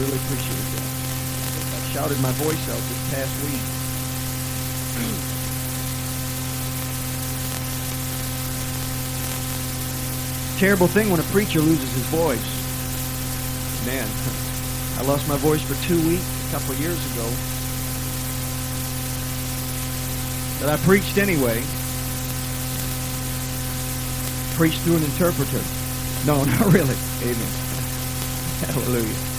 Really appreciate that. I shouted my voice out this past week. Terrible thing when a preacher loses his voice. Man, I lost my voice for two weeks a couple years ago. But I preached anyway. Preached through an interpreter. No, not really. Amen. Hallelujah.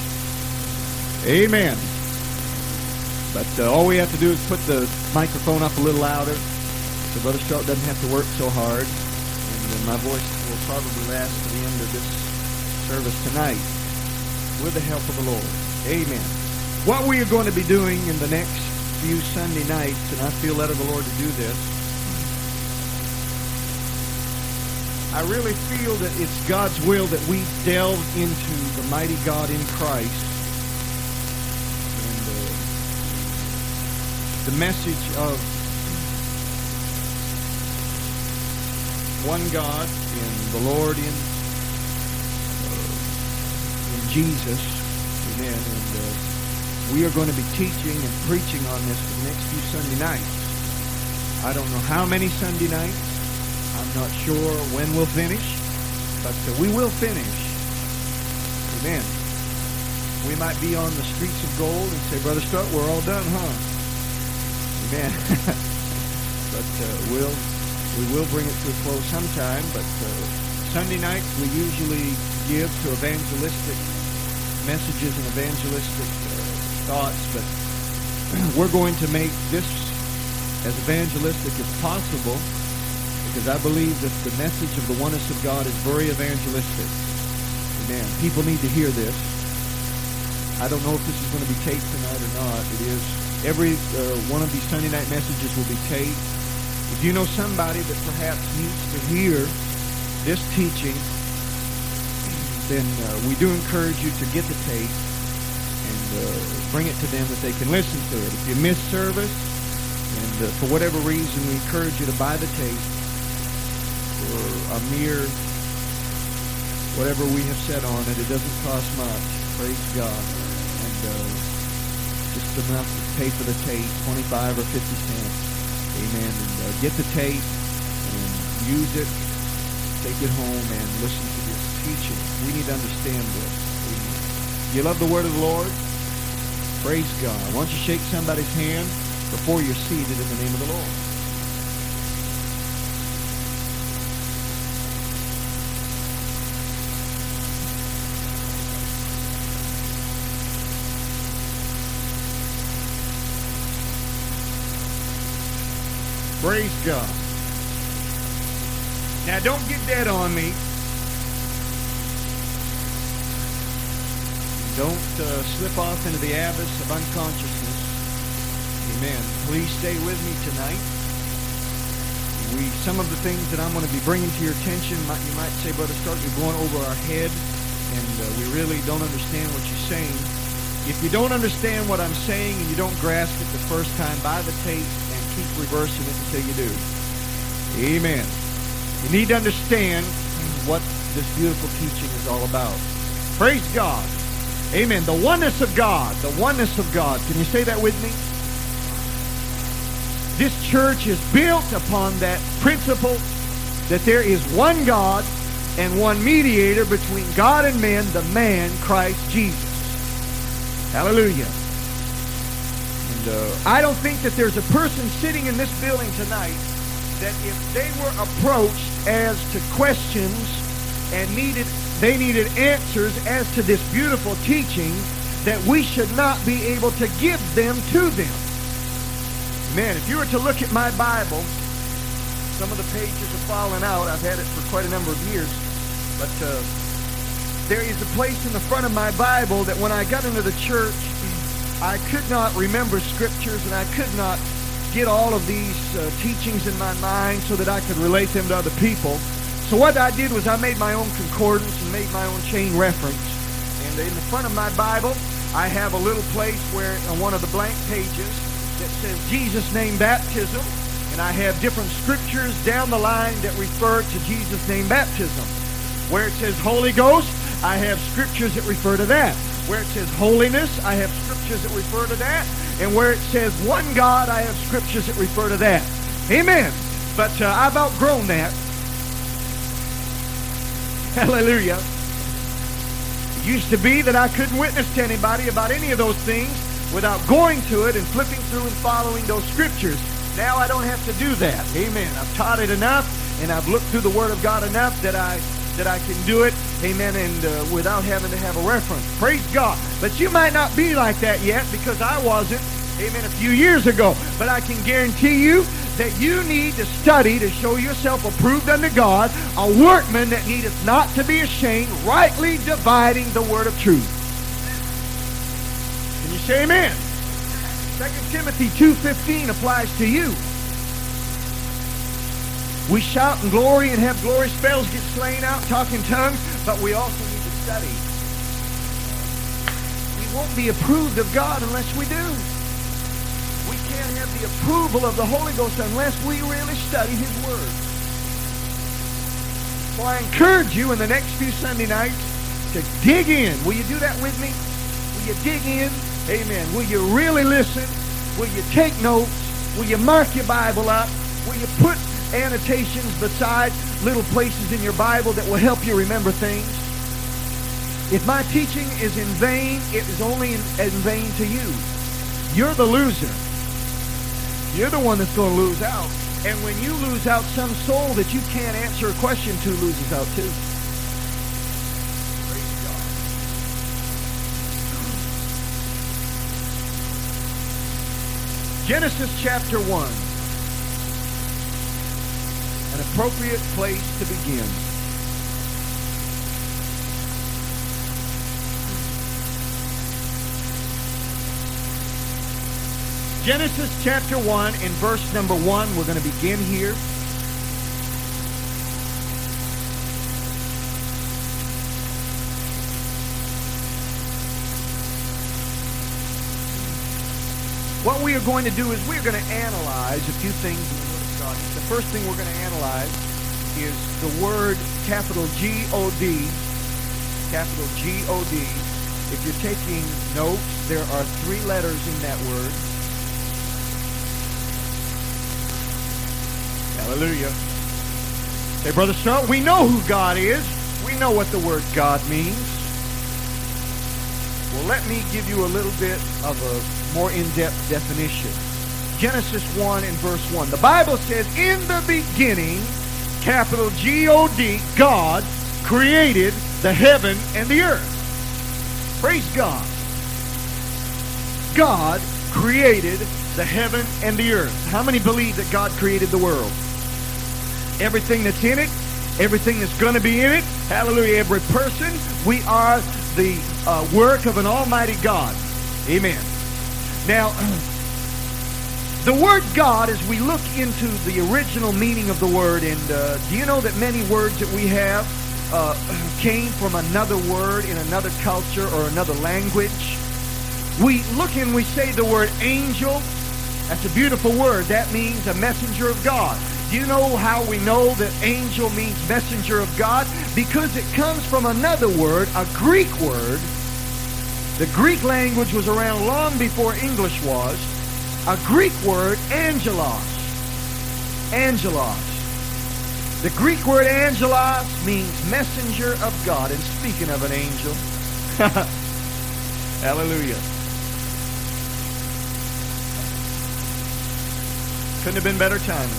Amen. But uh, all we have to do is put the microphone up a little louder so Brother Strout doesn't have to work so hard. And then my voice will probably last to the end of this service tonight with the help of the Lord. Amen. What we are going to be doing in the next few Sunday nights, and I feel led of the Lord to do this, I really feel that it's God's will that we delve into the mighty God in Christ the message of one God in the Lord in, uh, in Jesus. Amen. And uh, we are going to be teaching and preaching on this for the next few Sunday nights. I don't know how many Sunday nights. I'm not sure when we'll finish, but uh, we will finish. Amen. We might be on the streets of gold and say, Brother Strout, we're all done, huh? Amen. but uh, we'll we will bring it to a close sometime. But uh, Sunday nights we usually give to evangelistic messages and evangelistic uh, thoughts. But we're going to make this as evangelistic as possible because I believe that the message of the oneness of God is very evangelistic. Amen. People need to hear this. I don't know if this is going to be taped tonight or not. It is. Every uh, one of these Sunday night messages will be taped. If you know somebody that perhaps needs to hear this teaching, then uh, we do encourage you to get the tape and uh, bring it to them that they can listen to it. If you miss service, and uh, for whatever reason, we encourage you to buy the tape for a mere whatever we have said on it. It doesn't cost much. Praise God. And uh, just enough pay for the tape, 25 or 50 cents. Amen. And uh, get the tape and use it. Take it home and listen to this teaching. We need to understand this. Amen. You love the word of the Lord? Praise God. Why don't you shake somebody's hand before you're seated in the name of the Lord? Praise God. Now, don't get dead on me. Don't uh, slip off into the abyss of unconsciousness. Amen. Please stay with me tonight. We some of the things that I'm going to be bringing to your attention, might, you might say, Brother Stark, you're going over our head, and uh, we really don't understand what you're saying. If you don't understand what I'm saying and you don't grasp it the first time, buy the tape keep reversing it until you do. Amen. You need to understand what this beautiful teaching is all about. Praise God. Amen. The oneness of God. The oneness of God. Can you say that with me? This church is built upon that principle that there is one God and one mediator between God and men, the man, Christ Jesus. Hallelujah. I don't think that there's a person sitting in this building tonight that if they were approached as to questions and needed they needed answers as to this beautiful teaching that we should not be able to give them to them. Man, if you were to look at my Bible, some of the pages have fallen out. I've had it for quite a number of years. But uh, there is a place in the front of my Bible that when I got into the church, I could not remember scriptures and I could not get all of these uh, teachings in my mind so that I could relate them to other people. So what I did was I made my own concordance and made my own chain reference. And in the front of my Bible, I have a little place where on one of the blank pages that says Jesus name baptism. And I have different scriptures down the line that refer to Jesus name baptism. Where it says Holy Ghost, I have scriptures that refer to that. Where it says holiness, I have scriptures that refer to that. And where it says one God, I have scriptures that refer to that. Amen. But uh, I've outgrown that. Hallelujah. It used to be that I couldn't witness to anybody about any of those things without going to it and flipping through and following those scriptures. Now I don't have to do that. Amen. I've taught it enough and I've looked through the Word of God enough that I that I can do it. Amen. And uh, without having to have a reference. Praise God. But you might not be like that yet because I wasn't. Amen. A few years ago. But I can guarantee you that you need to study to show yourself approved unto God, a workman that needeth not to be ashamed, rightly dividing the word of truth. Can you say amen? 2 Timothy 2.15 applies to you. We shout and glory and have glory spells get slain out, talking tongues, but we also need to study. We won't be approved of God unless we do. We can't have the approval of the Holy Ghost unless we really study His Word. So I encourage you in the next few Sunday nights to dig in. Will you do that with me? Will you dig in? Amen. Will you really listen? Will you take notes? Will you mark your Bible up? Will you put annotations beside little places in your Bible that will help you remember things. If my teaching is in vain, it is only in, in vain to you. You're the loser. You're the one that's going to lose out. And when you lose out, some soul that you can't answer a question to loses out too. Genesis chapter 1 an appropriate place to begin. Genesis chapter 1 in verse number 1, we're going to begin here. What we are going to do is we're going to analyze a few things God. The first thing we're going to analyze is the word capital G-O-D, capital G-O-D. If you're taking notes, there are three letters in that word. Hallelujah. Hey, Brother Strong, we know who God is. We know what the word God means. Well, let me give you a little bit of a more in-depth definition. Genesis 1 and verse 1. The Bible says, In the beginning, capital G-O-D, God created the heaven and the earth. Praise God. God created the heaven and the earth. How many believe that God created the world? Everything that's in it, everything that's going to be in it, hallelujah, every person, we are the uh, work of an almighty God. Amen. Now, The word God, as we look into the original meaning of the word, and uh, do you know that many words that we have uh, came from another word in another culture or another language? We look and we say the word angel. That's a beautiful word. That means a messenger of God. Do you know how we know that angel means messenger of God? Because it comes from another word, a Greek word. The Greek language was around long before English was a Greek word, angelos. Angelos. The Greek word angelos means messenger of God. And speaking of an angel, hallelujah. Couldn't have been better timing.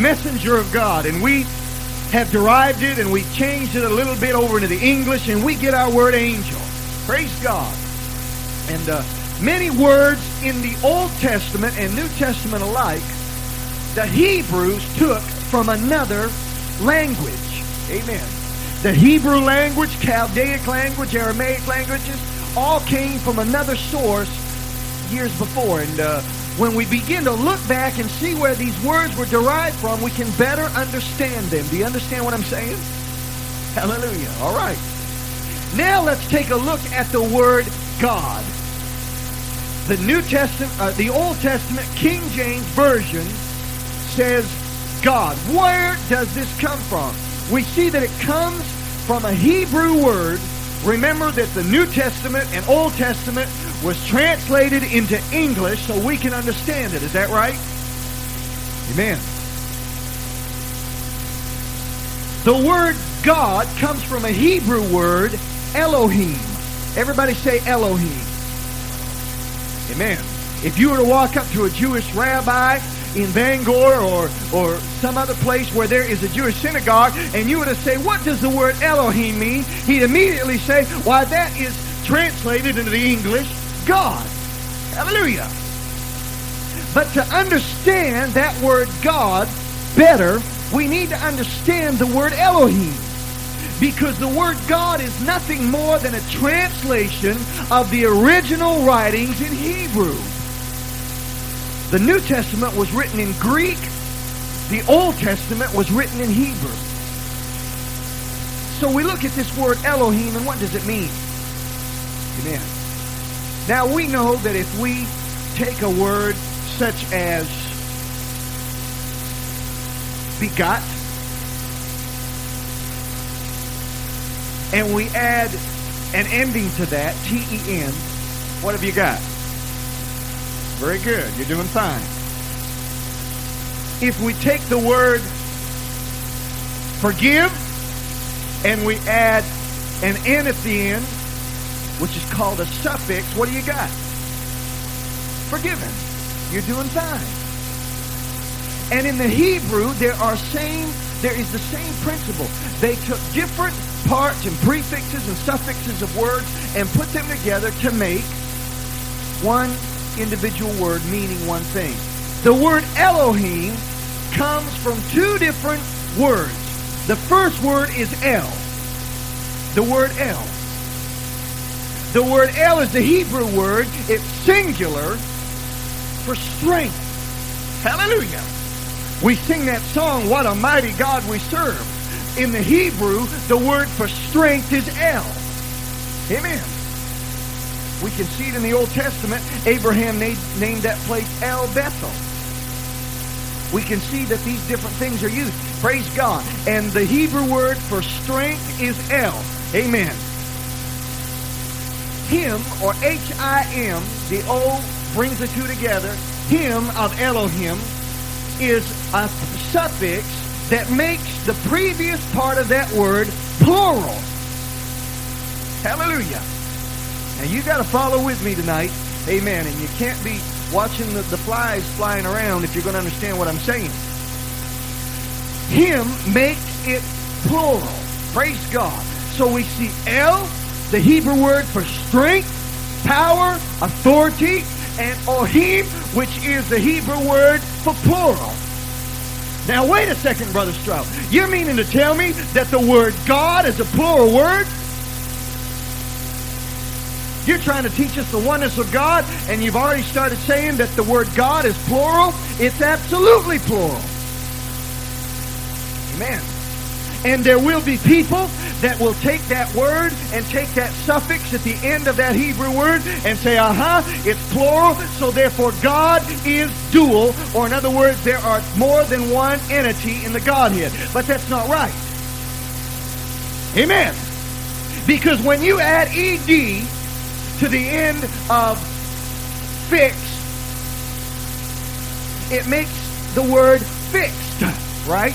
Messenger of God. And we have derived it and we changed it a little bit over into the English and we get our word angel. Praise God. And uh, many words in the Old Testament and New Testament alike, the Hebrews took from another language. Amen. The Hebrew language, Chaldaic language, Aramaic languages, all came from another source years before. And uh, when we begin to look back and see where these words were derived from, we can better understand them. Do you understand what I'm saying? Hallelujah. All right. Now let's take a look at the word God the New Testament, uh, the Old Testament King James Version says God. Where does this come from? We see that it comes from a Hebrew word Remember that the New Testament and Old Testament was translated into English so we can understand it. Is that right? Amen. The word God comes from a Hebrew word, Elohim. Everybody say Elohim. Amen. If you were to walk up to a Jewish rabbi in Bangor or, or some other place where there is a Jewish synagogue and you were to say, what does the word Elohim mean? He'd immediately say, why that is translated into the English, God. Hallelujah. But to understand that word God better, we need to understand the word Elohim. Because the word God is nothing more than a translation of the original writings in Hebrew. The New Testament was written in Greek. The Old Testament was written in Hebrew. So we look at this word Elohim and what does it mean? Amen. Now we know that if we take a word such as begot and we add an ending to that, T-E-N, what have you got? Very good. You're doing fine. If we take the word forgive and we add an N at the end, which is called a suffix, what do you got? Forgiven. You're doing fine. And in the Hebrew, there are same, there is the same principle. They took different parts and prefixes and suffixes of words and put them together to make one individual word meaning one thing. The word Elohim comes from two different words. The first word is El. The word El. The word El is the Hebrew word. It's singular for strength. Hallelujah. We sing that song, What a Mighty God We Serve. In the Hebrew, the word for strength is El. Amen. We can see it in the Old Testament. Abraham named that place El Bethel. We can see that these different things are used. Praise God. And the Hebrew word for strength is El. Amen. Him, or H-I-M, the O brings the two together. Him of Elohim is a suffix that makes the previous part of that word plural. Hallelujah. Now you got to follow with me tonight. Amen. And you can't be watching the, the flies flying around if you're going to understand what I'm saying. Him makes it plural. Praise God. So we see El, the Hebrew word for strength, power, authority, and Ohim, which is the Hebrew word for plural. Now wait a second, Brother Strout. You're meaning to tell me that the word God is a plural word? You're trying to teach us the oneness of God, and you've already started saying that the word God is plural. It's absolutely plural. Amen. And there will be people that will take that word and take that suffix at the end of that Hebrew word and say, uh-huh, it's plural, so therefore God is dual, or in other words, there are more than one entity in the Godhead. But that's not right. Amen. Because when you add ED to the end of fix, it makes the word fixed, right?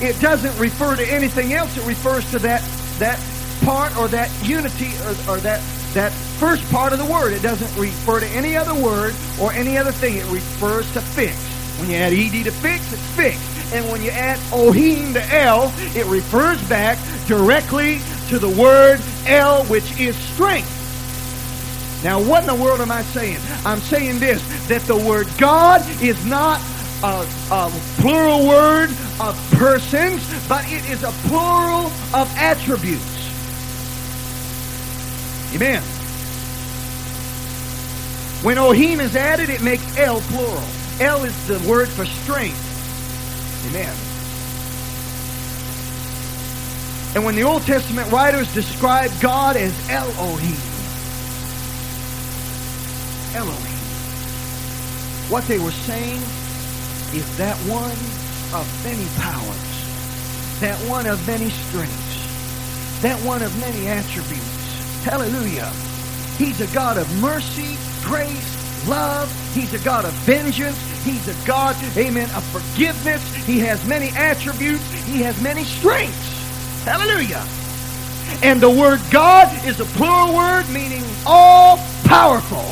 It doesn't refer to anything else. It refers to that that part or that unity or, or that that first part of the word. It doesn't refer to any other word or any other thing. It refers to fix. When you add ed to fix, it's fixed. And when you add ohim to el, it refers back directly to the word el, which is strength. Now, what in the world am I saying? I'm saying this, that the word God is not a, a, plural word of persons, but it is a plural of attributes. Amen. When Ohim is added, it makes El plural. El is the word for strength. Amen. And when the Old Testament writers describe God as Elohim, Elohim. What they were saying is that one of many powers, that one of many strengths, that one of many attributes. Hallelujah. He's a God of mercy, grace, love. He's a God of vengeance. He's a God, amen, of forgiveness. He has many attributes. He has many strengths. Hallelujah. And the word God is a plural word meaning all powerful.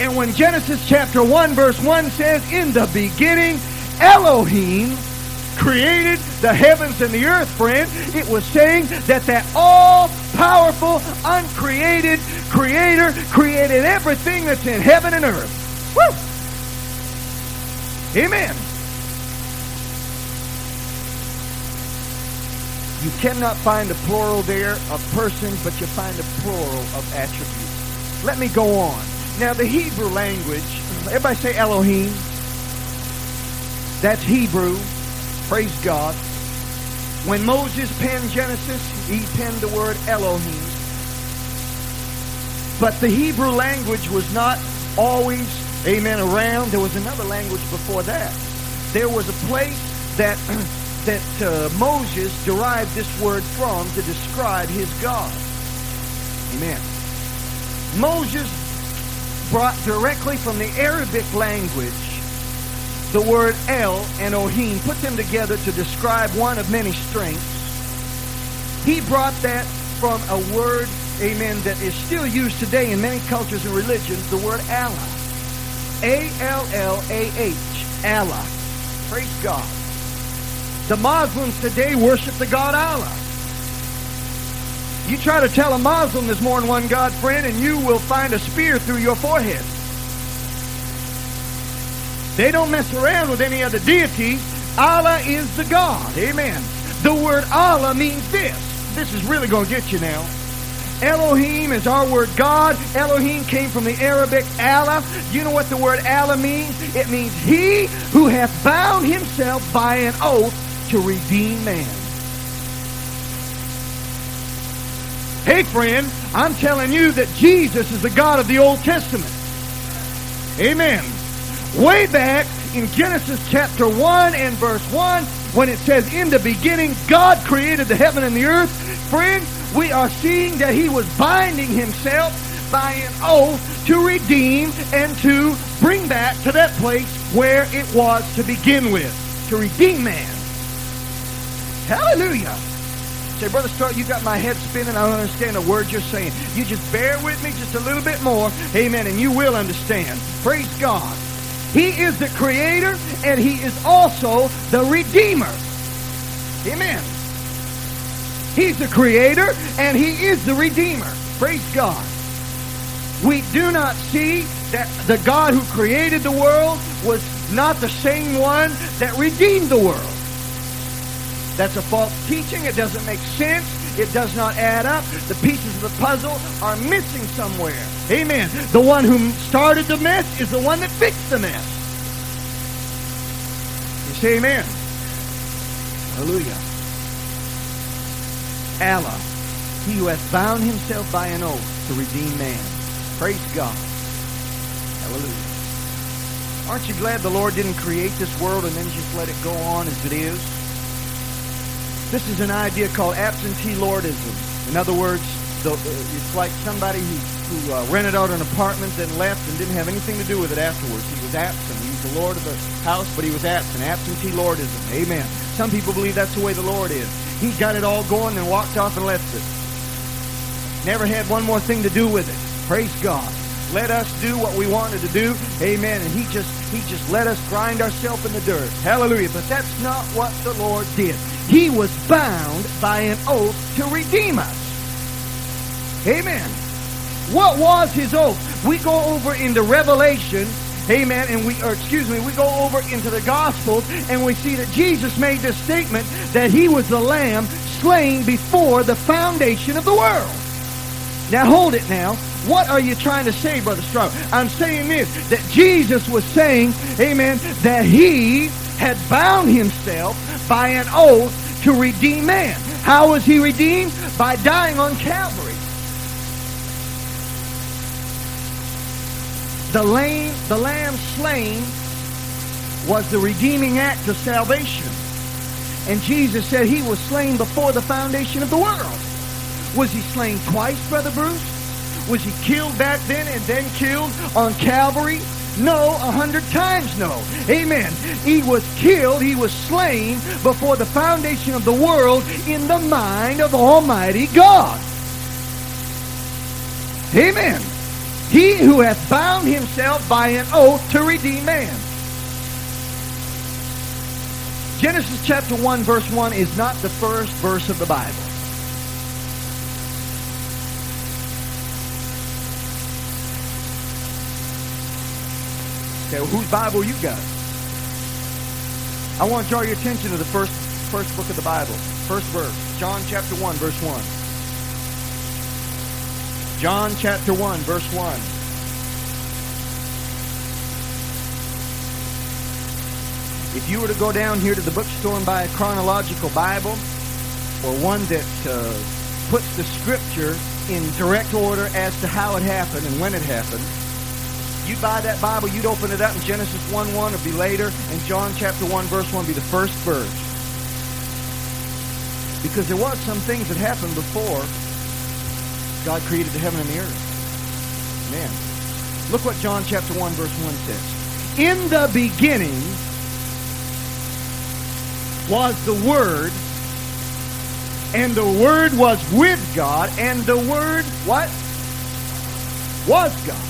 And when Genesis chapter 1 verse 1 says, In the beginning, Elohim created the heavens and the earth, friend, it was saying that that all-powerful, uncreated creator created everything that's in heaven and earth. Woo! Amen. You cannot find a plural there of persons, but you find a plural of attributes. Let me go on. Now, the Hebrew language, everybody say Elohim. That's Hebrew. Praise God. When Moses penned Genesis, he penned the word Elohim. But the Hebrew language was not always, amen, around. There was another language before that. There was a place that, that uh, Moses derived this word from to describe his God. Amen. Moses brought directly from the Arabic language the word El and Ohim, put them together to describe one of many strengths. He brought that from a word, amen, that is still used today in many cultures and religions, the word Allah. A-L-L-A-H. Allah. Praise God. The Muslims today worship the God Allah. You try to tell a Muslim there's more than one God, friend, and you will find a spear through your forehead. They don't mess around with any other deity. Allah is the God. Amen. The word Allah means this. This is really going to get you now. Elohim is our word God. Elohim came from the Arabic Allah. You know what the word Allah means? It means he who hath bound himself by an oath to redeem man. Hey friend, I'm telling you that Jesus is the God of the Old Testament. Amen way back in Genesis chapter 1 and verse 1 when it says, In the beginning, God created the heaven and the earth. Friend, we are seeing that he was binding himself by an oath to redeem and to bring back to that place where it was to begin with, to redeem man. Hallelujah. Say, Brother Stark, you got my head spinning. I don't understand a word you're saying. You just bear with me just a little bit more. Amen. And you will understand. Praise God. He is the creator and he is also the redeemer. Amen. He's the creator and he is the redeemer. Praise God. We do not see that the God who created the world was not the same one that redeemed the world. That's a false teaching. It doesn't make sense. It does not add up. The pieces of the puzzle are missing somewhere. Amen. The one who started the mess is the one that fixed the mess. You say amen. Hallelujah. Allah, he who hath bound himself by an oath to redeem man. Praise God. Hallelujah. Aren't you glad the Lord didn't create this world and then just let it go on as it is? This is an idea called absentee lordism. In other words, the, uh, it's like somebody who, who uh, rented out an apartment, then left, and didn't have anything to do with it afterwards. He was absent. He was the lord of the house, but he was absent. Absentee lordism. Amen. Some people believe that's the way the Lord is. He got it all going, and walked off and left it. Never had one more thing to do with it. Praise God. Let us do what we wanted to do. Amen. And he just he just let us grind ourselves in the dirt. Hallelujah. But that's not what the Lord did. He was bound by an oath to redeem us. Amen. What was his oath? We go over into Revelation, amen, and we, or excuse me, we go over into the Gospels and we see that Jesus made this statement that he was the lamb slain before the foundation of the world. Now hold it now. What are you trying to say, Brother Strong? I'm saying this, that Jesus was saying, amen, that he had bound himself by an oath to redeem man. How was he redeemed? By dying on Calvary. The lamb, the lamb slain was the redeeming act of salvation. And Jesus said he was slain before the foundation of the world. Was he slain twice, Brother Bruce? Was he killed back then and then killed on Calvary? No, a hundred times no. Amen. He was killed, he was slain before the foundation of the world in the mind of Almighty God. Amen. He who hath bound himself by an oath to redeem man. Genesis chapter 1 verse 1 is not the first verse of the Bible. Okay, well, whose Bible you got? I want to draw your attention to the first first book of the Bible. First verse. John chapter 1, verse 1. John chapter 1, verse 1. If you were to go down here to the bookstore and buy a chronological Bible, or one that uh, puts the scripture in direct order as to how it happened and when it happened, you buy that Bible, you'd open it up in Genesis 1 1 or be later, and John chapter 1 verse 1 be the first verse. Because there was some things that happened before God created the heaven and the earth. Man. Look what John chapter 1 verse 1 says. In the beginning was the Word, and the Word was with God, and the Word, what? Was God.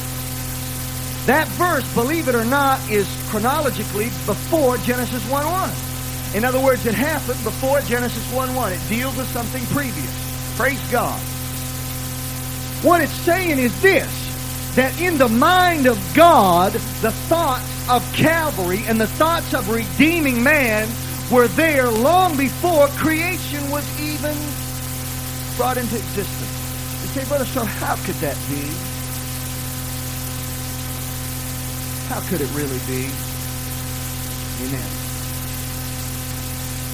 That verse, believe it or not, is chronologically before Genesis 1-1. In other words, it happened before Genesis 1-1. It deals with something previous. Praise God. What it's saying is this, that in the mind of God, the thoughts of Calvary and the thoughts of redeeming man were there long before creation was even brought into existence. You say, Brother so how could that be? How could it really be? Amen.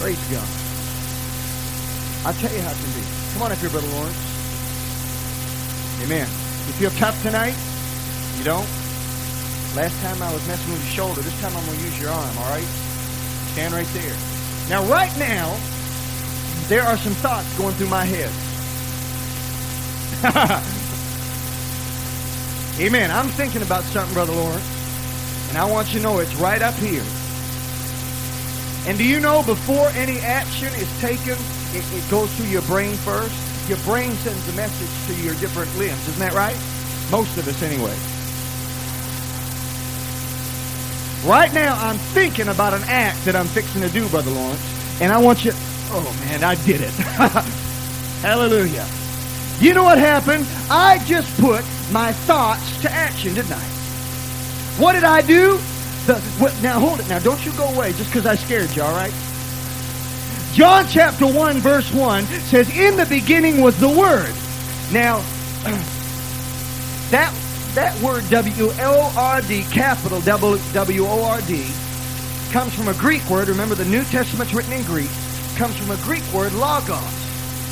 Praise God. I'll tell you how it can be. Come on up here, Brother Lawrence. Amen. You feel tough tonight? You don't? Last time I was messing with your shoulder. This time I'm going to use your arm, all right? Stand right there. Now, right now, there are some thoughts going through my head. Amen. I'm thinking about something, Brother Lawrence. And I want you to know it's right up here. And do you know before any action is taken, it, it goes through your brain first? Your brain sends a message to your different limbs. Isn't that right? Most of us, anyway. Right now, I'm thinking about an act that I'm fixing to do, Brother Lawrence. And I want you... Oh, man, I did it. Hallelujah. You know what happened? I just put my thoughts to action, didn't I? What did I do? The, what, now hold it. Now don't you go away just because I scared you, all right? John chapter 1 verse 1 says, In the beginning was the Word. Now, that, that word W-O-R-D, capital W-O-R-D, comes from a Greek word. Remember, the New Testament's written in Greek. Comes from a Greek word, logos.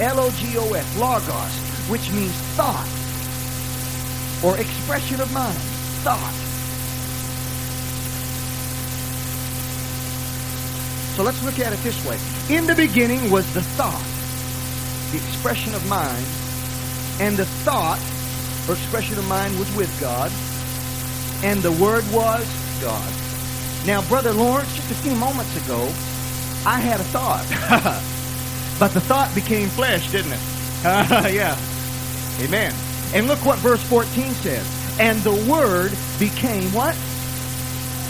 L-O-G-O-S, logos, which means thought or expression of mind. Thought. So let's look at it this way. In the beginning was the thought, the expression of mind, and the thought or expression of mind was with God, and the Word was God. Now, Brother Lawrence, just a few moments ago, I had a thought. but the thought became flesh, didn't it? yeah. Amen. And look what verse 14 says. And the Word became what?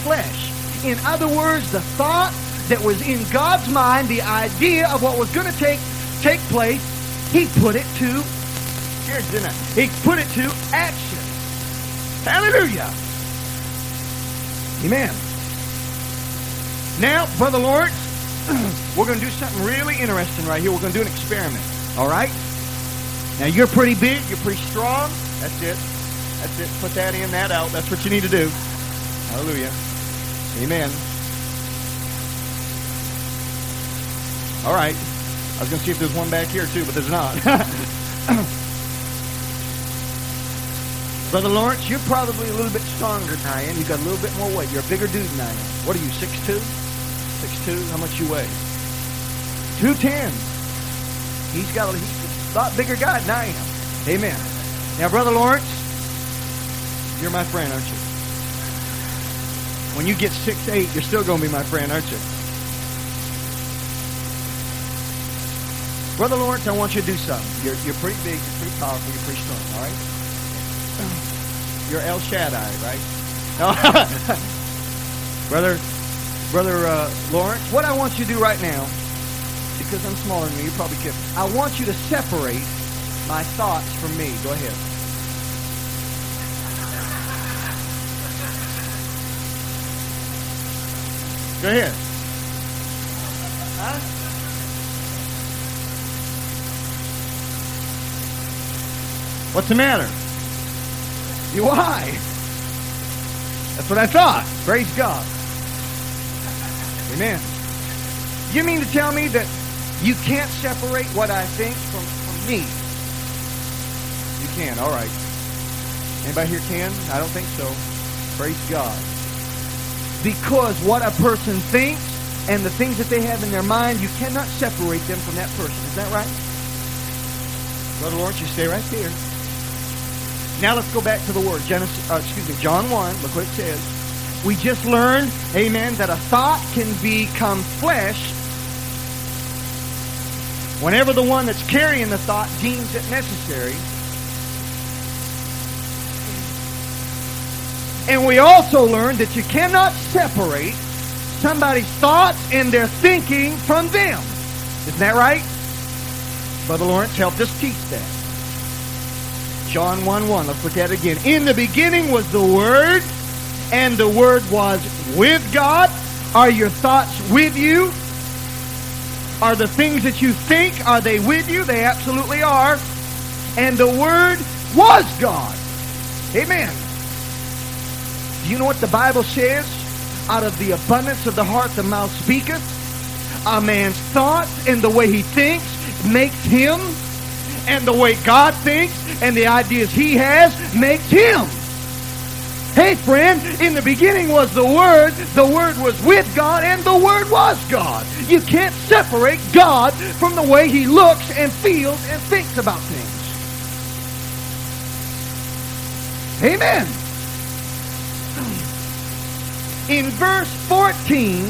Flesh. In other words, the thought that was in God's mind, the idea of what was going to take take place, he put it to here's it? He put it to action. Hallelujah. Amen. Now, Brother Lawrence, we're going to do something really interesting right here. We're going to do an experiment. All right? Now, you're pretty big. You're pretty strong. That's it. That's it. Put that in, that out. That's what you need to do. Hallelujah. Amen. All right. I was going to see if there's one back here too, but there's not. Brother Lawrence, you're probably a little bit stronger than I am. You've got a little bit more weight. You're a bigger dude than I am. What are you, 6'2"? 6'2"? How much you weigh? 210. He's got a, he's a lot bigger guy than I am. Amen. Now, Brother Lawrence, you're my friend, aren't you? When you get six eight, you're still going to be my friend, aren't you? Brother Lawrence, I want you to do something. You're, you're pretty big, you're pretty powerful, you're pretty strong, all right? You're El Shaddai, right? brother, Brother uh, Lawrence, what I want you to do right now, because I'm smaller than you, you probably can. I want you to separate my thoughts from me. Go ahead. Go ahead. Huh? What's the matter? You why? That's what I thought. Praise God. Amen. You mean to tell me that you can't separate what I think from, from me? You can, all right. Anybody here can? I don't think so. Praise God. Because what a person thinks and the things that they have in their mind, you cannot separate them from that person. Is that right? Brother Lawrence, you stay right there. Now let's go back to the word. Genesis, uh, excuse me, John 1. Look what it says. We just learned, amen, that a thought can become flesh whenever the one that's carrying the thought deems it necessary. And we also learned that you cannot separate somebody's thoughts and their thinking from them. Isn't that right? Brother Lawrence helped us teach that. John 1 1. Let's look at it again. In the beginning was the Word and the Word was with God? Are your thoughts with you? Are the things that you think, are they with you? They absolutely are. And the Word was God. Amen. Do you know what the Bible says? Out of the abundance of the heart the mouth speaketh. A man's thoughts and the way he thinks makes him. And the way God thinks and the ideas he has makes him. Hey, friend, in the beginning was the Word, the Word was with God, and the Word was God. You can't separate God from the way He looks and feels and thinks about things. Amen. In verse 14,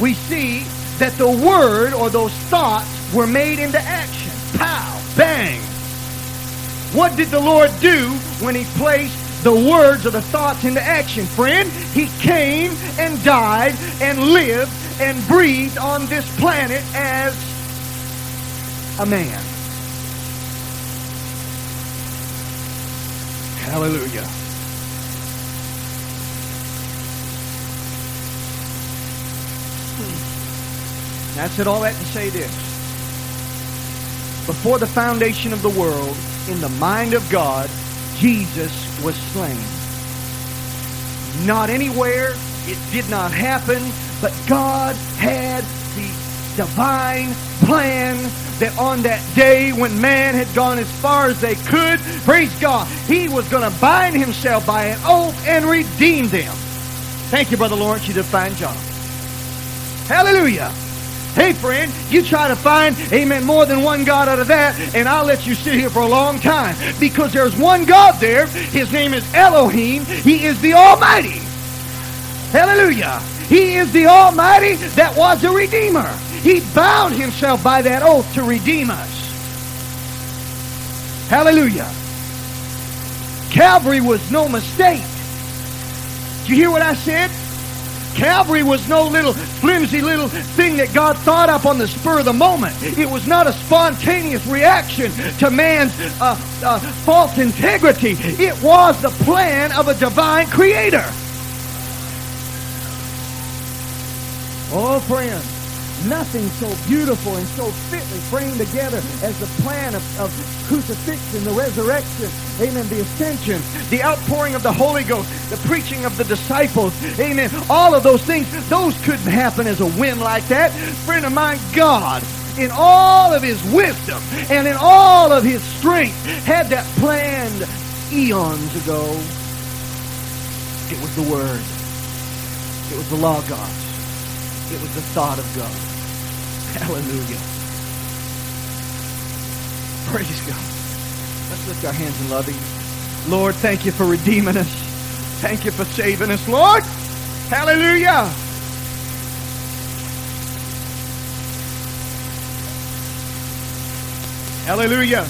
we see that the Word or those thoughts were made into action. Pow, bang. What did the Lord do when He placed the words or the thoughts into action. Friend, he came and died and lived and breathed on this planet as a man. Hallelujah. Hmm. I said all that to say this. Before the foundation of the world, in the mind of God, Jesus was slain. Not anywhere. It did not happen. But God had the divine plan that on that day when man had gone as far as they could, praise God, he was going to bind himself by an oath and redeem them. Thank you, Brother Lawrence. You did a fine job. Hallelujah. Hey, friend, you try to find, amen, more than one God out of that, and I'll let you sit here for a long time. Because there's one God there. His name is Elohim. He is the Almighty. Hallelujah. He is the Almighty that was a Redeemer. He bound himself by that oath to redeem us. Hallelujah. Calvary was no mistake. Did you hear what I said? Calvary was no little flimsy little thing that God thought up on the spur of the moment. It was not a spontaneous reaction to man's uh, uh, false integrity. It was the plan of a divine creator. Oh, friends. Nothing so beautiful and so fitly framed together as the plan of, of crucifixion, the resurrection, amen, the ascension, the outpouring of the Holy Ghost, the preaching of the disciples, amen. All of those things, those couldn't happen as a whim like that. Friend of mine, God, in all of his wisdom and in all of his strength, had that planned eons ago. It was the Word. It was the Logos. It was the thought of God. Hallelujah. Praise God. Let's lift our hands in loving. Lord, thank you for redeeming us. Thank you for saving us, Lord. Hallelujah. Hallelujah.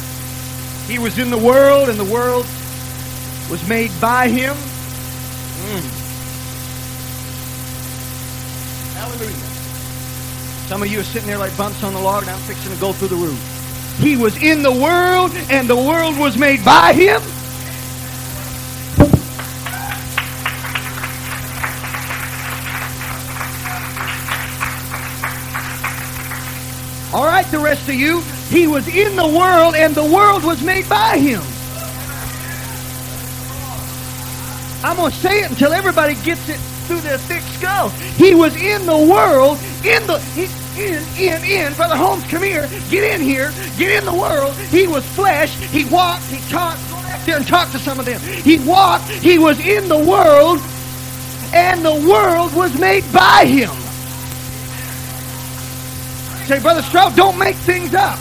He was in the world, and the world was made by him. Mm. Hallelujah. Some of you are sitting there like bumps on the log, and I'm fixing to go through the roof. He was in the world, and the world was made by him. All right, the rest of you. He was in the world, and the world was made by him. I'm going to say it until everybody gets it through their thick skull. He was in the world, in the, he, in, in, in. Brother Holmes, come here. Get in here. Get in the world. He was flesh. He walked. He talked. Go back there and talk to some of them. He walked. He was in the world, and the world was made by him. Say, Brother Strout, don't make things up.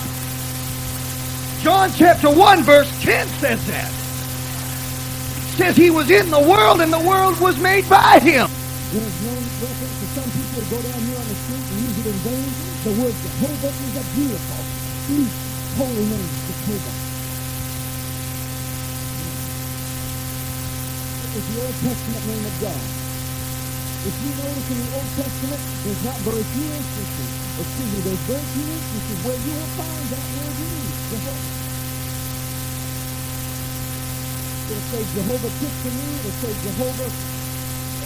John chapter 1, verse 10 says that. It says he was in the world and the world was made by him. There's no reference to some people to go down here on the street and use it in vain. The word Jehovah is a beautiful, sweet, holy name, Jehovah. It was the Old Testament name of God. If you notice in the Old Testament, there's not very few instances, excuse me, there's very few instances where you will find that word used, Jehovah. It'll say Jehovah took Tsidkenu, it'll say Jehovah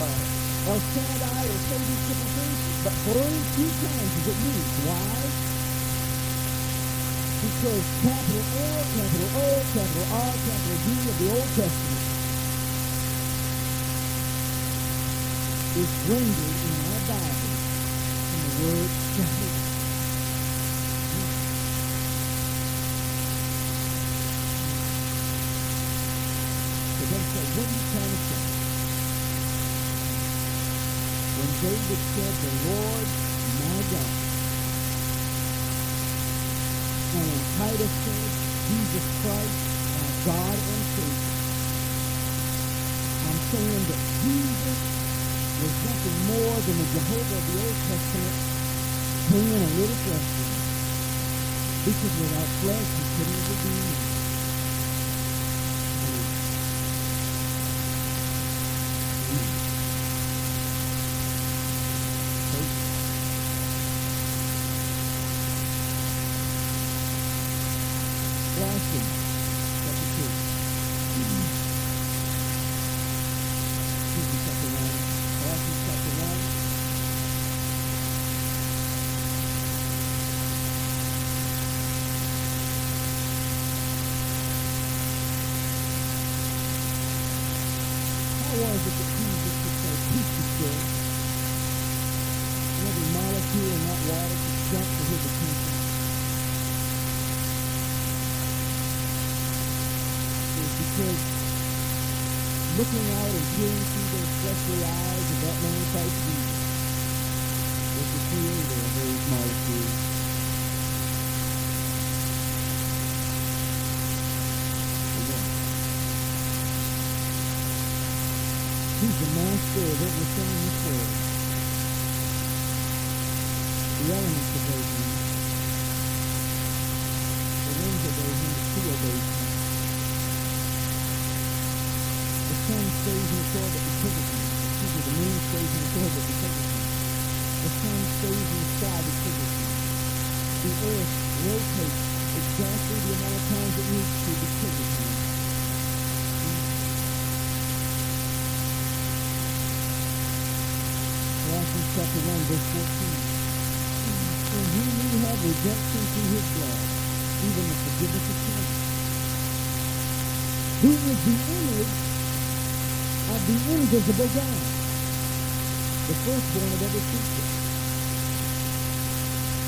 uh, El Shaddai, it'll say these different things, but very two times is it used. Why? Because capital L, capital O, capital R, capital D of the Old Testament is rendered in our Bible in the word Jehovah. Say? When David said, the Lord my God, and when Titus said, Jesus Christ, our God and Savior, I'm saying that Jesus was nothing more than the Jehovah of the Old Testament bringing a little flesh. Because without flesh, he couldn't redeem looking out and peering through those fleshly eyes of that man Christ Jesus was the creator of those molecules. He's the master of everything in this world. The elements obey him. The winds obey him, the sea of him. The sun stays in its orbit because of him. Excuse me, the moon stays in its orbit because of him. The sun stays in the sky because of him. The earth rotates exactly the amount of times it needs to because of him. Colossians chapter 1, verse 14. In whom we have redemption through his blood, even the forgiveness of sins. Who is the image the invisible God, the firstborn of every creature.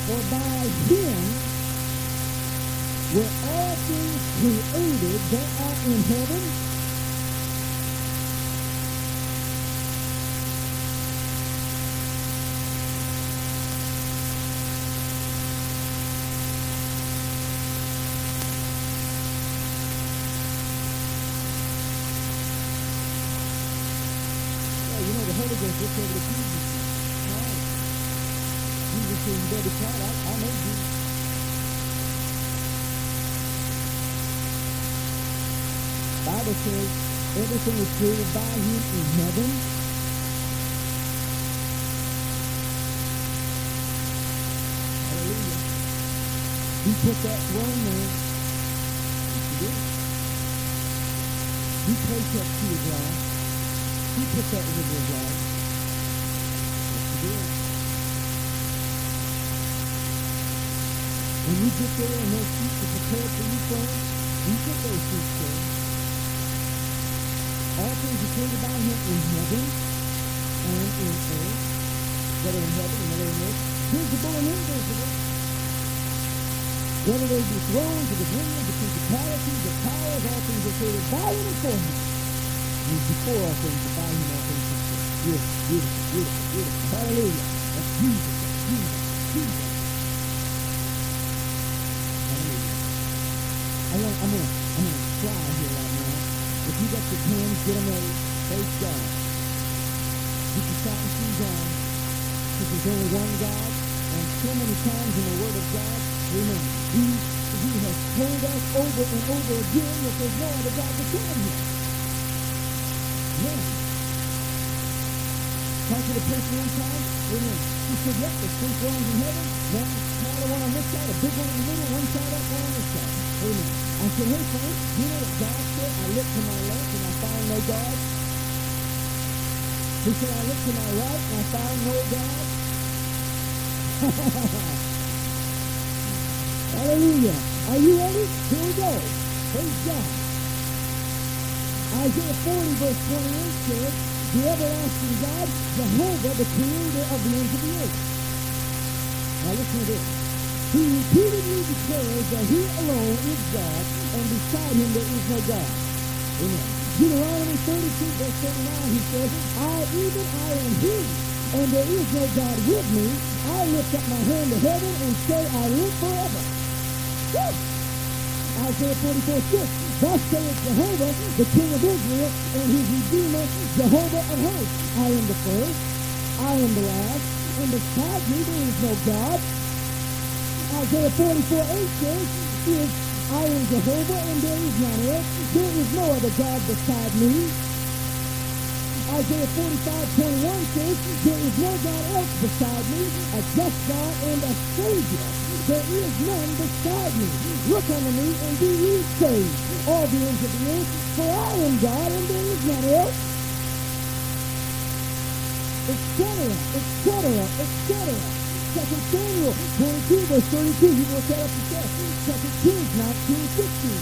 For by him were all things created that are in heaven Ghost looked over the Jesus. No. Jesus said, you better be quiet. I, I know you. Bible says everything is created by him in heaven Hallelujah. He put that throne there. He did. He placed that to his life. He put that river of life. Yes. When you get there and those seats are prepared for you, friends, you get those seats there. All things are created by him in heaven and in earth, are in heaven and are in earth, visible and invisible. Whether they be thrones or dominions, the principalities, the powers, all things are created by him and for him. He's before all things, by him all things are created. Beautiful, beautiful, Hallelujah. That's Jesus, that's Jesus, Jesus. Hallelujah. I want, I'm gonna, I'm gonna try here right now. If you got your pens, get them ready. Praise God. Get your Satan shoes on. Because there's only one God. And so many times in the Word of God, amen, He, he has told us over and over again that there's no other God beside Him. Talk to the person one time, amen. He said, yep, there's three thrones in heaven, one smaller one on this side, a big one in the middle, one side up, one on this side. Amen. I said, hey, Frank, you know what God said? I looked to my left and I found no God. He said, I looked to my right and I found no God. Hallelujah. Are you ready? Here we go. Praise God. Isaiah 40 verse 28 says, the everlasting God, Jehovah, the creator of the ends of the earth. Now listen to this. He repeatedly declares that he alone is God, and beside him there is no God. Amen. Deuteronomy 32 verse 39, he says, I, even I am he, and there is no God with me. I lift up my hand to heaven and say, I live forever. Woo! Isaiah 44, 6. Thus saith Jehovah, the King of Israel, and his Redeemer, Jehovah of hosts. I am the first, I am the last, and beside me there is no God. Isaiah 44, 8 says, is, I am Jehovah, and there is none else. There is no other God beside me. Isaiah 45, 21 says, There is no God else beside me, a just God and a Savior. There is none beside me. Look unto me and be ye saved, all the ends of the earth, for I am God and there is none else. Etc., etc., etc. Second Samuel 22, verse 32. You look that up yourself. Second Kings 19, 16.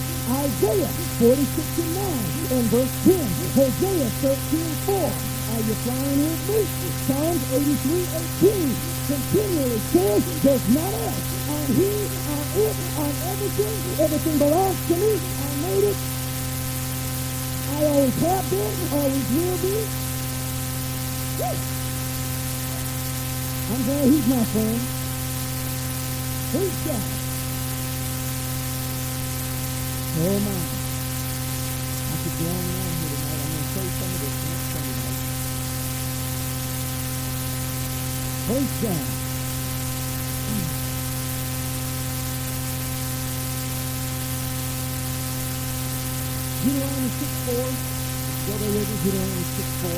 Isaiah 46 and 9. And verse 10. Hosea 13, 4. Are you flying with me? Psalms 83, 18. Continually says, there's not else. I'm he, I'm it, I'm everything. Everything belongs to me. I made it. I always have been, always will be. I'm glad he's my friend. Who's God? Oh my. I could go on and on here tonight. I'm going to say some of this next Sunday night. Praise God. Deuteronomy 6 4. Go there with me, Deuteronomy 6 4.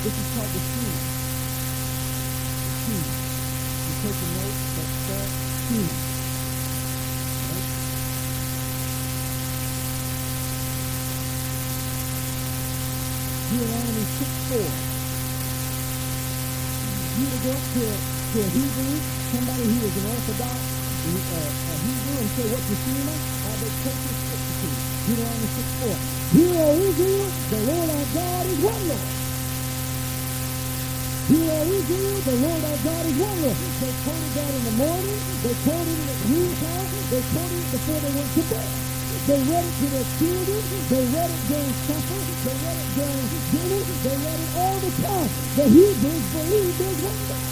This is called the Shema. The Shema. You take a note, that's that Shema. Right? Deuteronomy 6 4. You to go to, to a Hebrew, somebody who is an Orthodox uh, Hebrew, and say, the Shema? Uh, they to you. Deuteronomy 6 4. Hear, O Israel, the Lord our God is one Lord. Hear, Israel, the Lord our God is one Lord. They quoted that in the morning. They quoted it at noontime. They quoted it before they went to bed. They read it to their children. They read it during supper. They read it during dinner. They read it all the time. The Hebrews believe there's one God.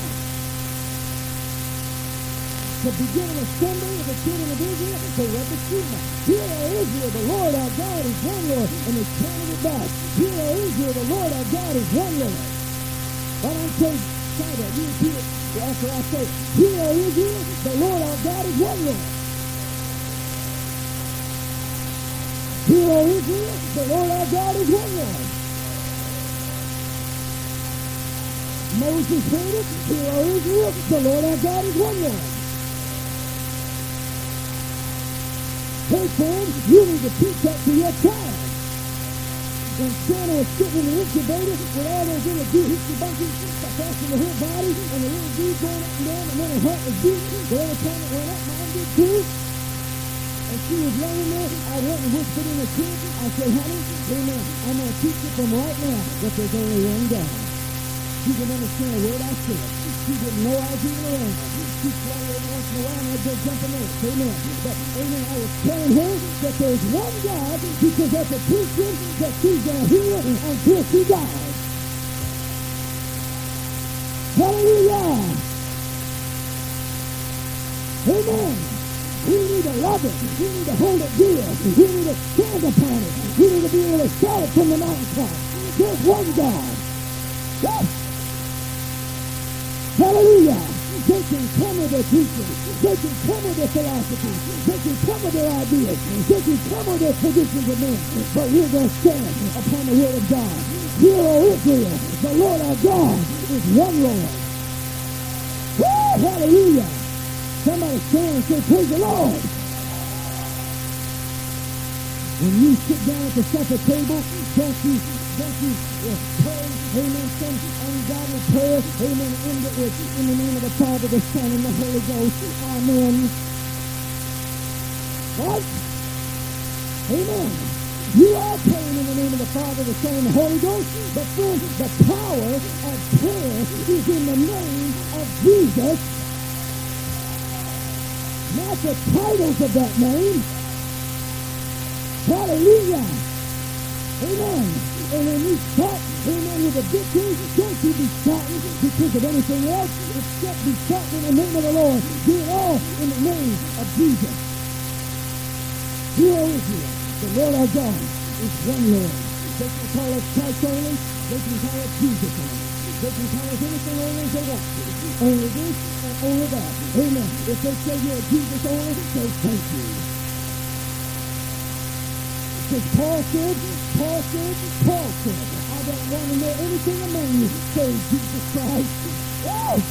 The beginning assembly of the children of Israel, the Rebbe Shema. Hear, O Israel, the Lord our God is one Lord, and they counted it back. Hear, Israel, the Lord our God is one Lord. Why don't you say that? You repeat it after I say, Hear, Israel, the Lord our God is one Lord. Hear, Israel, the Lord our God is one Lord. Moses heard it. Hear, Israel, the Lord our God is one Lord. Hey, you need to teach that to your child. When Santa was sitting in the incubator with all those little doohickey bunkies attached to her body and the little dude going up and down and then her heart was beating, the every time it went up, mine did too. And she was laying there. I went and whispered in her ear. I said, honey, amen, I'm going to teach you from right now that there's only one God. She didn't understand a word I said. She didn't know I was even around. She swallowed once in a while I'd go jumping in. Amen. But, amen, I was telling her that there's one God because that's a teaching that she's to hear until she dies. Hallelujah. Amen. We need to love it. We need to hold it dear. We need to stand upon it. We need to be able to shout it from the mountaintop. There's one God. Yes. Hallelujah. They can come with their teaching. They can come with their philosophy. They can come with their ideas. They can come with their traditions of men. But we're going to stand upon the word of God. Hear, O Israel, the Lord our God is one Lord. Woo! Hallelujah. Somebody stand and say, praise the Lord. When you sit down at the supper table, don't you, don't you uh, pray, amen, some ungodly prayer, amen, end it with, in the name of the Father, the Son, and the Holy Ghost, amen. What? Amen. You are praying in the name of the Father, the Son, and the Holy Ghost, but friends, the power of prayer is in the name of Jesus, not the titles of that name. Hallelujah. Amen. And when you start, amen, with a victory, don't you be shouting because of anything else, except be shouting in the name of the Lord. Do it all in the name of Jesus. Hear, O Israel, the Lord our God is one Lord. They can call us Christ only. They can call us Jesus only. They can call us anything only they want. Only this and only that. Amen. If they say you're Jesus only, say thank you. Because Paul said, Paul said, Paul said, I don't want to know anything among you save Jesus Christ. Woo!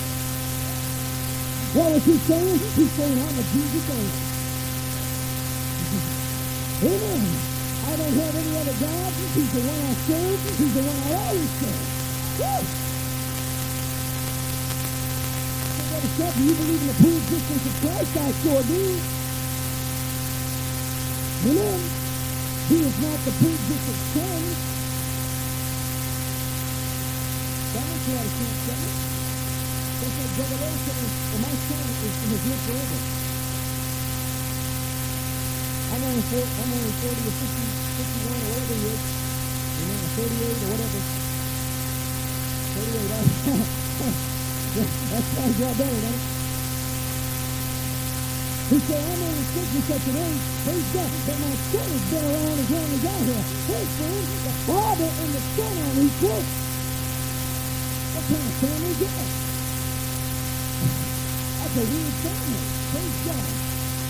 What is he saying? He's saying, I'm a Jesus only. Amen. I don't have any other God. He's the one I serve. He's the one I always serve. Woo! Brother do you believe in the pre-existence of Christ? I sure do. Amen. He is not the pre-existent Son. That makes a lot of sense, doesn't it? That's like saying, well, my son is, is here forever. I'm only, four, I'm only 40 or 50, 51 or whatever he is. You know, 38 or whatever. 38, that sounds a lot better, doesn't it? He said, I'm only and such an age. Praise God. But my son has been around as long as I have. Hey, friend, the father and the son aren't equal. What kind of family is that? That's a weird family. Praise God.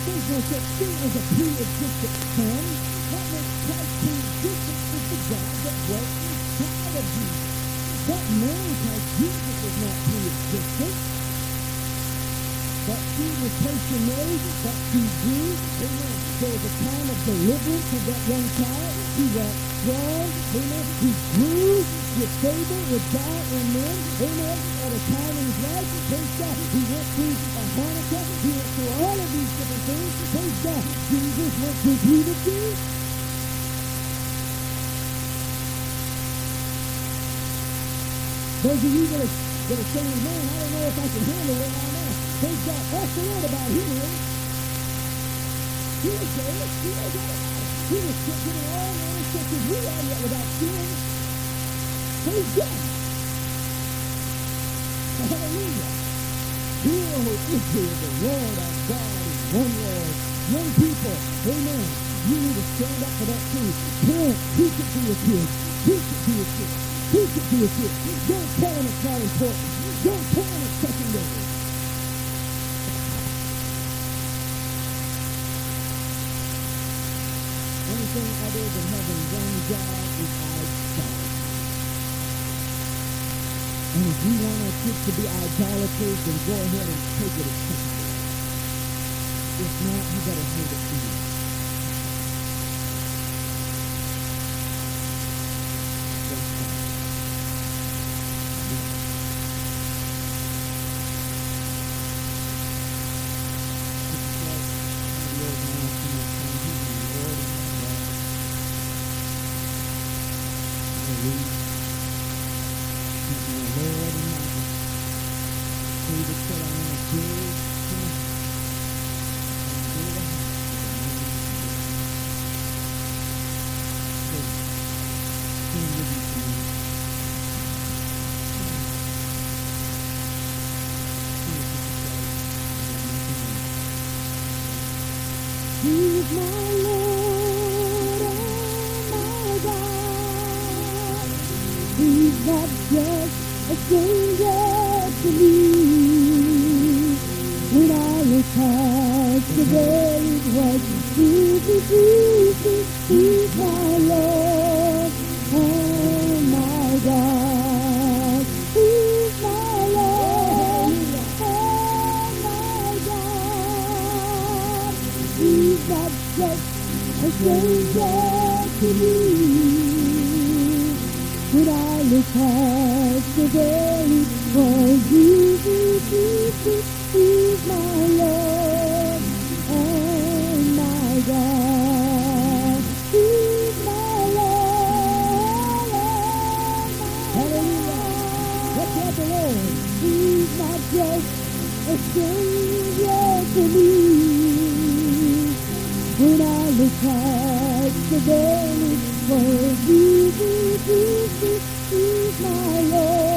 There's no such thing as a pre-existent son. That makes Christ pre-existent is the God that was inside of Jesus. That man Christ Jesus is not pre-existent. That seed was placed in Mary, that seed grew. Amen. There was a time of deliverance of that young child. He got strong. Amen. He grew with favor with God and men. Amen. At a time in his life. Praise God. He went through a Hanukkah. He went through all of these different things. Praise God. Jesus went through puberty. Those of you that are, that are saying, man, I don't know if I can handle where I'm at. Praise the Lord about healing. He was there. He about it. He was in all manner such as we are, yet without sin. Praise God. Hallelujah. Hear, O Israel, the Lord our God is one Lord. Young people, amen. You need to stand up for that too. Parents, teach it to your kids. Teach it to your kids. Teach it to your kids. Don't tell them it's not important. Don't tell them it's secondary. Anything other than having one God is idolatry. And if you want our kids to be idolaters, then go ahead and take it as. If not, you better hold it to stranger to me. When I look past the veil, it was easy, easy. He's my Lord and my God. He's my Lord and my God. He's not just a stranger to me. When I look past it was easy, easy. My Lord and my God. He's my Lord and my God. Let's have the Lord. He's not just a stranger to me. When I look the veil, it was easy, easy. My Lord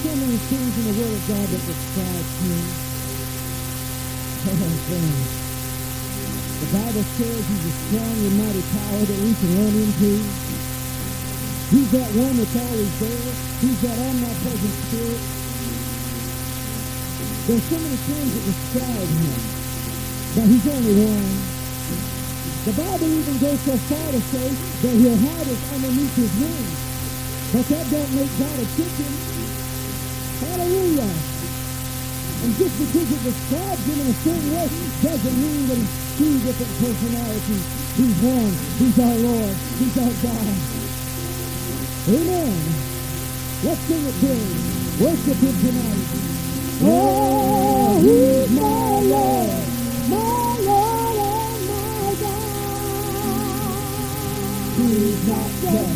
many things in the Word of God that describe Him. Oh, God. The Bible says He's a strong and mighty power that we can run into. He's that one that's always there. He's that omnipresent spirit. There's so many things that describe him, but he's only one. The Bible even goes so far to say that he'll hide us underneath his wings. But that don't make God a chicken. Hallelujah. And just because it describes him in a certain way doesn't mean that he's two different personalities. He's one. He's our Lord. He's our God. Amen. Let's sing it to him. Worship him tonight. Oh, he's my Lord, my Lord and my God. He's not just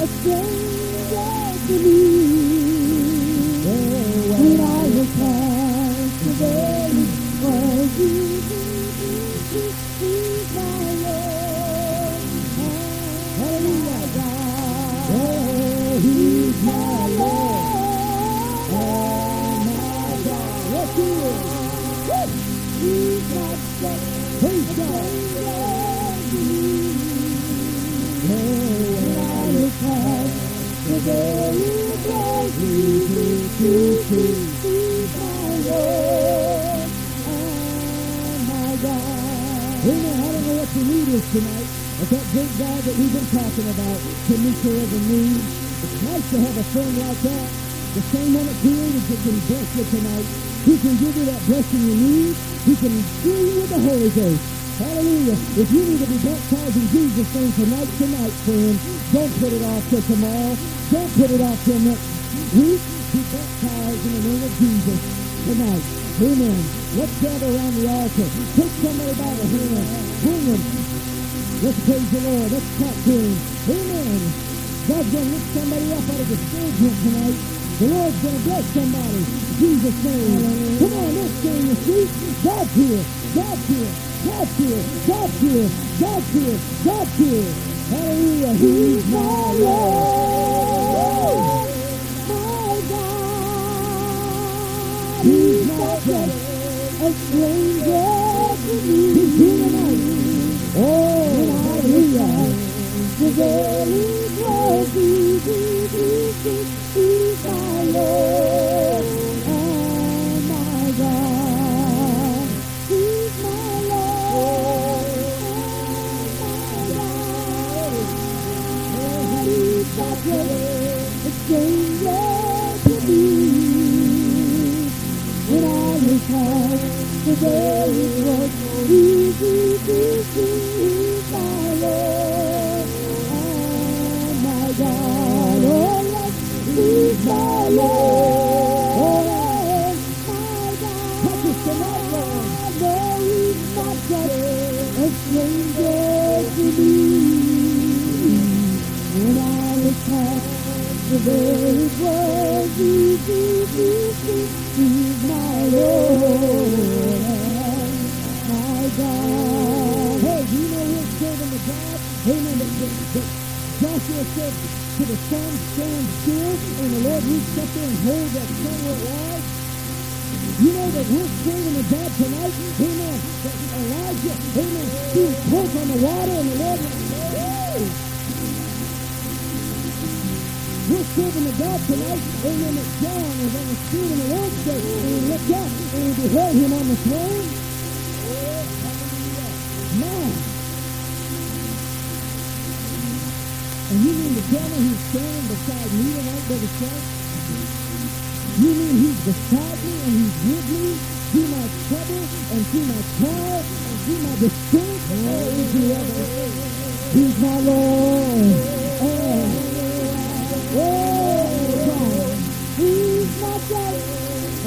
a stranger to me. The veil, it was easy to see. Is my Lord Need is tonight, but that great God that we've been talking about can meet your every need. It's nice to have a friend like that. The same one that created you can bless you tonight. He can give you that blessing you need. He can fill you with the Holy Ghost. Hallelujah. If you need to be baptized in Jesus' name tonight, tonight, friend, don't put it off till tomorrow. Don't put it off till next week. Be baptized in the name of Jesus tonight. Amen. Let's gather around the altar. Take somebody by the hand. Bring them. Let's praise the Lord. Let's talk to him. Amen. God's going to lift somebody up out of discouragement tonight. The Lord's going to bless somebody. Jesus' name. Come on, let's stay in your seat. God's here. God's here. God's here. God's here. God's here. God's here. Hallelujah. He's my Lord. He's not just a stranger to me. He's. Oh, hallelujah. The very close. He's, he's, he's, my Lord. And my God. He's my my. He's just the very was easy to see my Lord and my God. Oh, my Lord. Oh, my God. Touch us tonight, Lord. No, He's not just a stranger to me. When I was lost, the very was easy to see. Joshua said to the sun, stand still, and the Lord reached up there and hold that sun where it was. You know that we're serving a God tonight, amen, Elijah, amen, he spoke on the water and the Lord We're serving a God tonight, amen, that John was on the street in the Lord's day, and he looked up and he beheld him on the throne. Man. And you mean tell me he's standing beside me tonight, Brother Shank? You mean he's beside me and he's with me through my trouble and through my trial and through my distress? Oh? He's my Lord.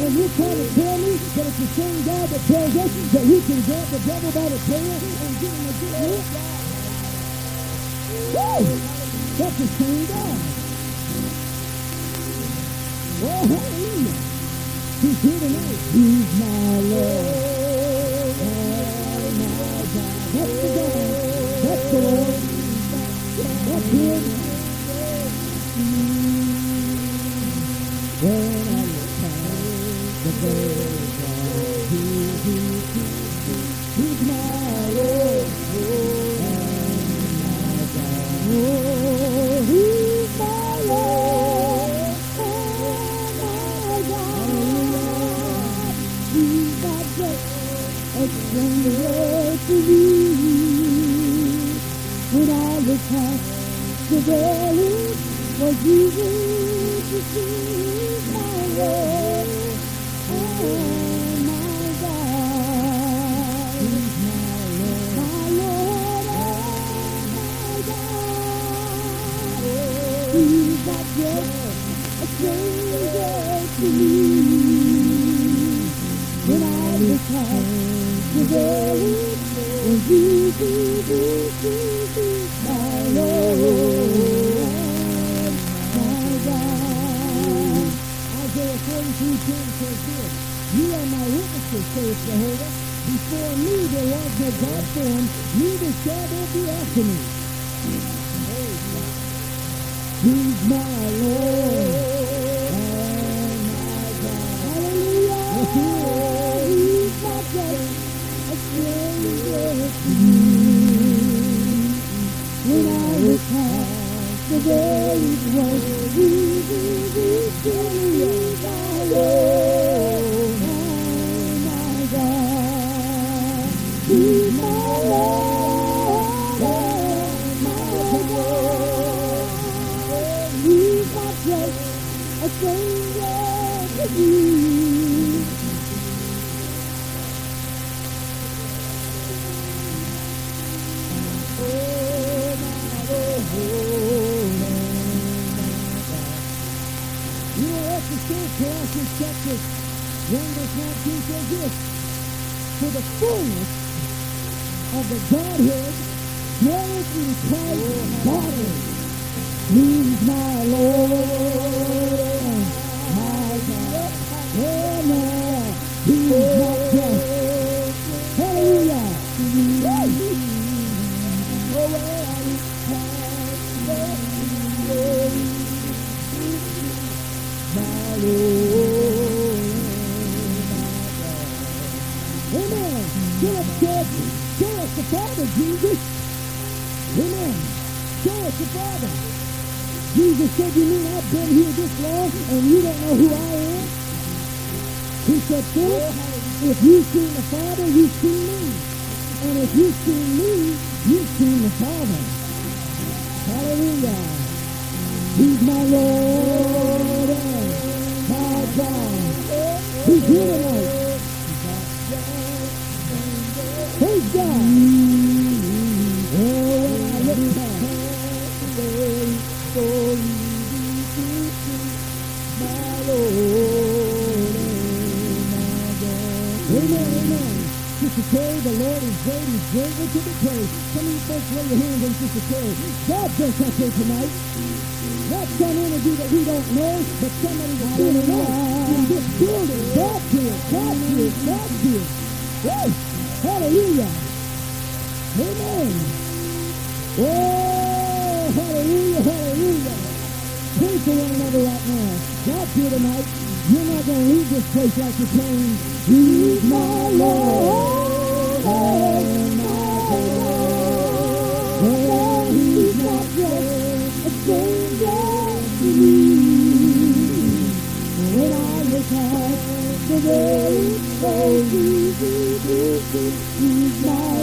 And you're trying to tell me that it's the same God that tells us that we can grab the devil by the tail and give him a good whip? Woo! That's the same God. Oh, hallelujah. He's here tonight. He's my Lord. Oh, my God. That's the God. That's the Lord. That's him. Look past the valley, was easy to see Just a stranger to me. When I look past the valley, to see my. My God. Isaiah 42, 10 says this, You are my witnesses, saith Jehovah. Before me there was no God formed, neither shall there be me. Stranger to me. When I was past the place, he, he, he, he, my Lord and my God. He's my Lord Christ bodily. He's my Lord, Oh, no, he's not just. Hallelujah. My Lord, my God. Amen. Show us the Father, Jesus. Amen. Show us the Father. Jesus said, you mean I've been here this long and you don't know who I am? He said, if you've seen the Father, you've seen me. And if you've seen me, you've seen the Father. Hallelujah. He's my Lord and my God. He's here tonight. Praise God. Oh, I look back, Amen, amen. Sister Terry, the Lord is great. He's greatly to be praised. Some of you folks lay your hands on Sister Terry. God bless us here tonight. Not some energy that we don't know, but somebody that's been around in this building. Here, God's here, God's here. Woo! Hallelujah. Amen. Oh, hallelujah, hallelujah. Pray for one another right now. God's here tonight. You're not going to leave this place like you came. He's my Lord my he's not just a stranger to me. When I look at the faces He's my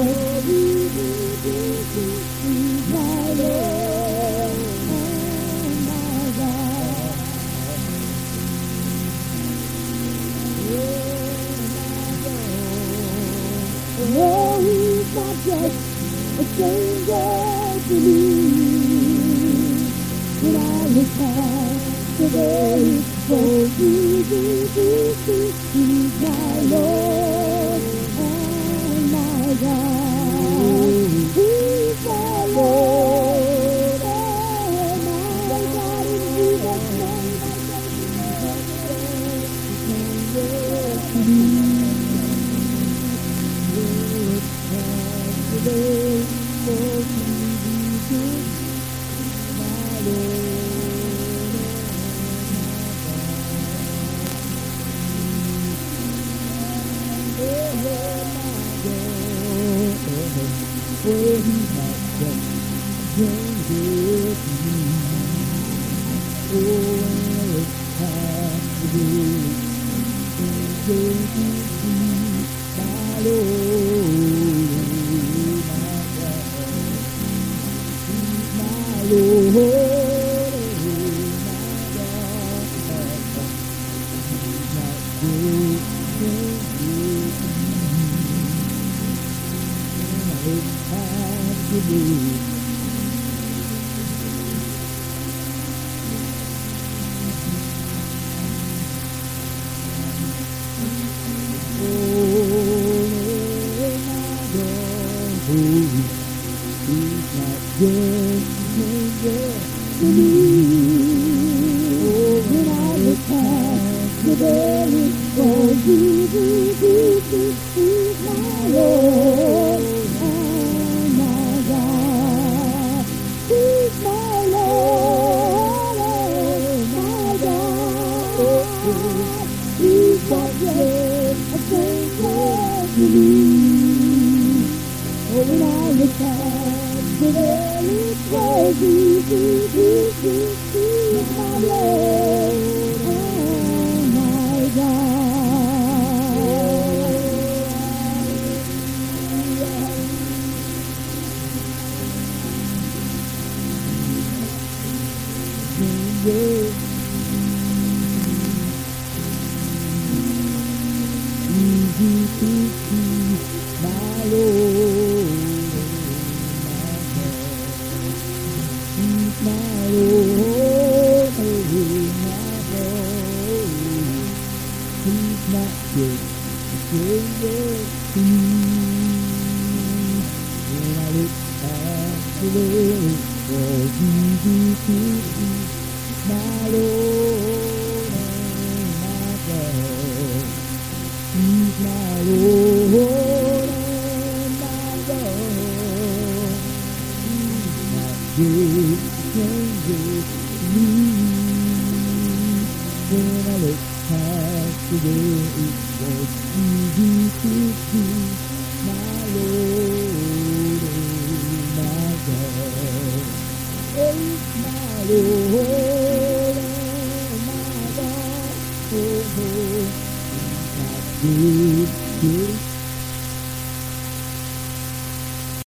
a stranger to me. When I look at the very faces He's my Lord and my God. He's my Lord and my God. He's not just a stranger to me. When I look at the very He's my Lord and my God. He's not just a stranger to me. When I look at the very He's my Lord today, for Jesus, Jesus is my Lord